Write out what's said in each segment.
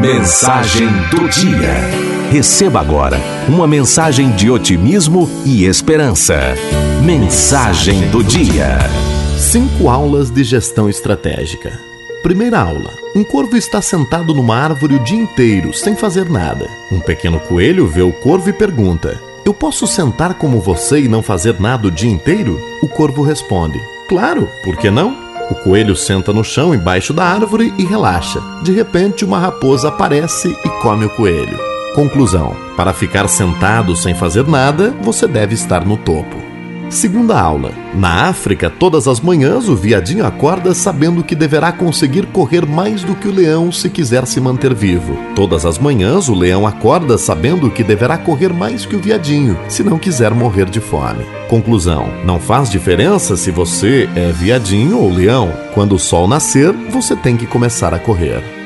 Mensagem do dia. Receba agora uma mensagem de otimismo e esperança. Mensagem do dia. Cinco aulas de gestão estratégica. Primeira aula. Um corvo está sentado numa árvore o dia inteiro, sem fazer nada. Um pequeno coelho vê o corvo e pergunta: Eu posso sentar como você e não fazer nada o dia inteiro? O corvo responde: Claro, por que não? O coelho senta no chão embaixo da árvore e relaxa. De repente, uma raposa aparece e come o coelho. Conclusão: para ficar sentado sem fazer nada, você deve estar no topo. Segunda aula. Na África, todas as manhãs o viadinho acorda sabendo que deverá conseguir correr mais do que o leão se quiser se manter vivo. Todas as manhãs o leão acorda sabendo que deverá correr mais que o viadinho se não quiser morrer de fome. Conclusão: não faz diferença se você é viadinho ou leão. Quando o sol nascer, você tem que começar a correr.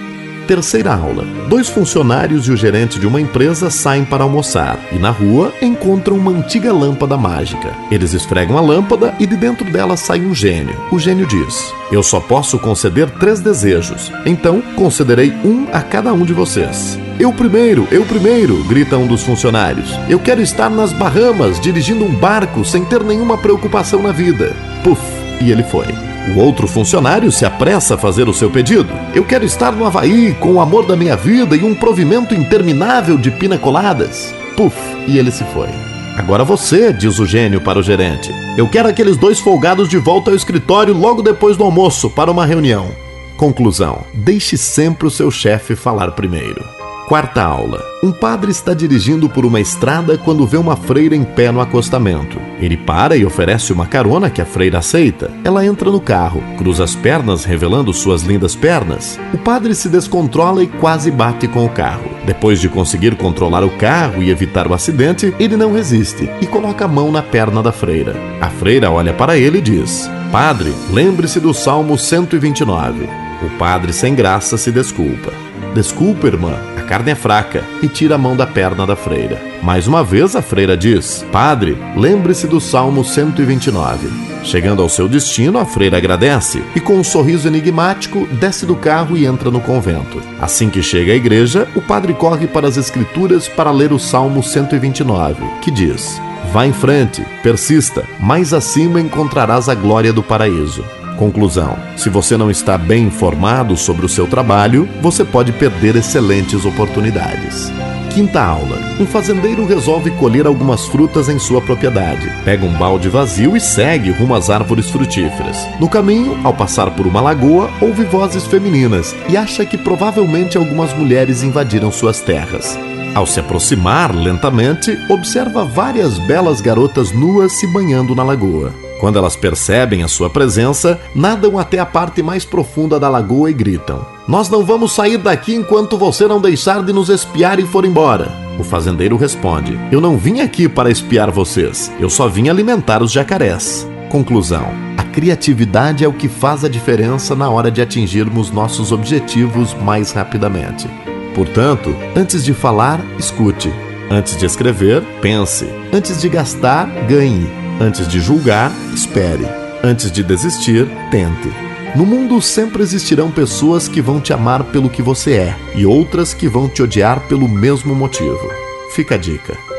Terceira aula. Dois funcionários e o gerente de uma empresa saem para almoçar e na rua encontram uma antiga lâmpada mágica. Eles esfregam a lâmpada e de dentro dela sai um gênio. O gênio diz: Eu só posso conceder três desejos, então concederei um a cada um de vocês. Eu primeiro, eu primeiro, grita um dos funcionários. Eu quero estar nas Bahamas dirigindo um barco sem ter nenhuma preocupação na vida. Puf, e ele foi. O outro funcionário se apressa a fazer o seu pedido. Eu quero estar no Havaí com o amor da minha vida e um provimento interminável de pinacoladas. Puf, e ele se foi. Agora você, diz o gênio para o gerente. Eu quero aqueles dois folgados de volta ao escritório logo depois do almoço para uma reunião. Conclusão: deixe sempre o seu chefe falar primeiro. Quarta aula. Um padre está dirigindo por uma estrada quando vê uma freira em pé no acostamento. Ele para e oferece uma carona que a freira aceita. Ela entra no carro, cruza as pernas, revelando suas lindas pernas. O padre se descontrola e quase bate com o carro. Depois de conseguir controlar o carro e evitar o acidente, ele não resiste e coloca a mão na perna da freira. A freira olha para ele e diz: Padre, lembre-se do Salmo 129. O padre, sem graça, se desculpa. Desculpa, irmã, a carne é fraca, e tira a mão da perna da freira. Mais uma vez a freira diz: Padre, lembre-se do Salmo 129. Chegando ao seu destino, a freira agradece e, com um sorriso enigmático, desce do carro e entra no convento. Assim que chega à igreja, o padre corre para as Escrituras para ler o Salmo 129, que diz: Vá em frente, persista, mais acima encontrarás a glória do paraíso. Conclusão: se você não está bem informado sobre o seu trabalho, você pode perder excelentes oportunidades. Quinta aula. Um fazendeiro resolve colher algumas frutas em sua propriedade. Pega um balde vazio e segue rumo às árvores frutíferas. No caminho, ao passar por uma lagoa, ouve vozes femininas e acha que provavelmente algumas mulheres invadiram suas terras. Ao se aproximar lentamente, observa várias belas garotas nuas se banhando na lagoa. Quando elas percebem a sua presença, nadam até a parte mais profunda da lagoa e gritam: Nós não vamos sair daqui enquanto você não deixar de nos espiar e for embora. O fazendeiro responde: Eu não vim aqui para espiar vocês, eu só vim alimentar os jacarés. Conclusão: A criatividade é o que faz a diferença na hora de atingirmos nossos objetivos mais rapidamente. Portanto, antes de falar, escute. Antes de escrever, pense. Antes de gastar, ganhe. Antes de julgar, espere. Antes de desistir, tente. No mundo sempre existirão pessoas que vão te amar pelo que você é e outras que vão te odiar pelo mesmo motivo. Fica a dica.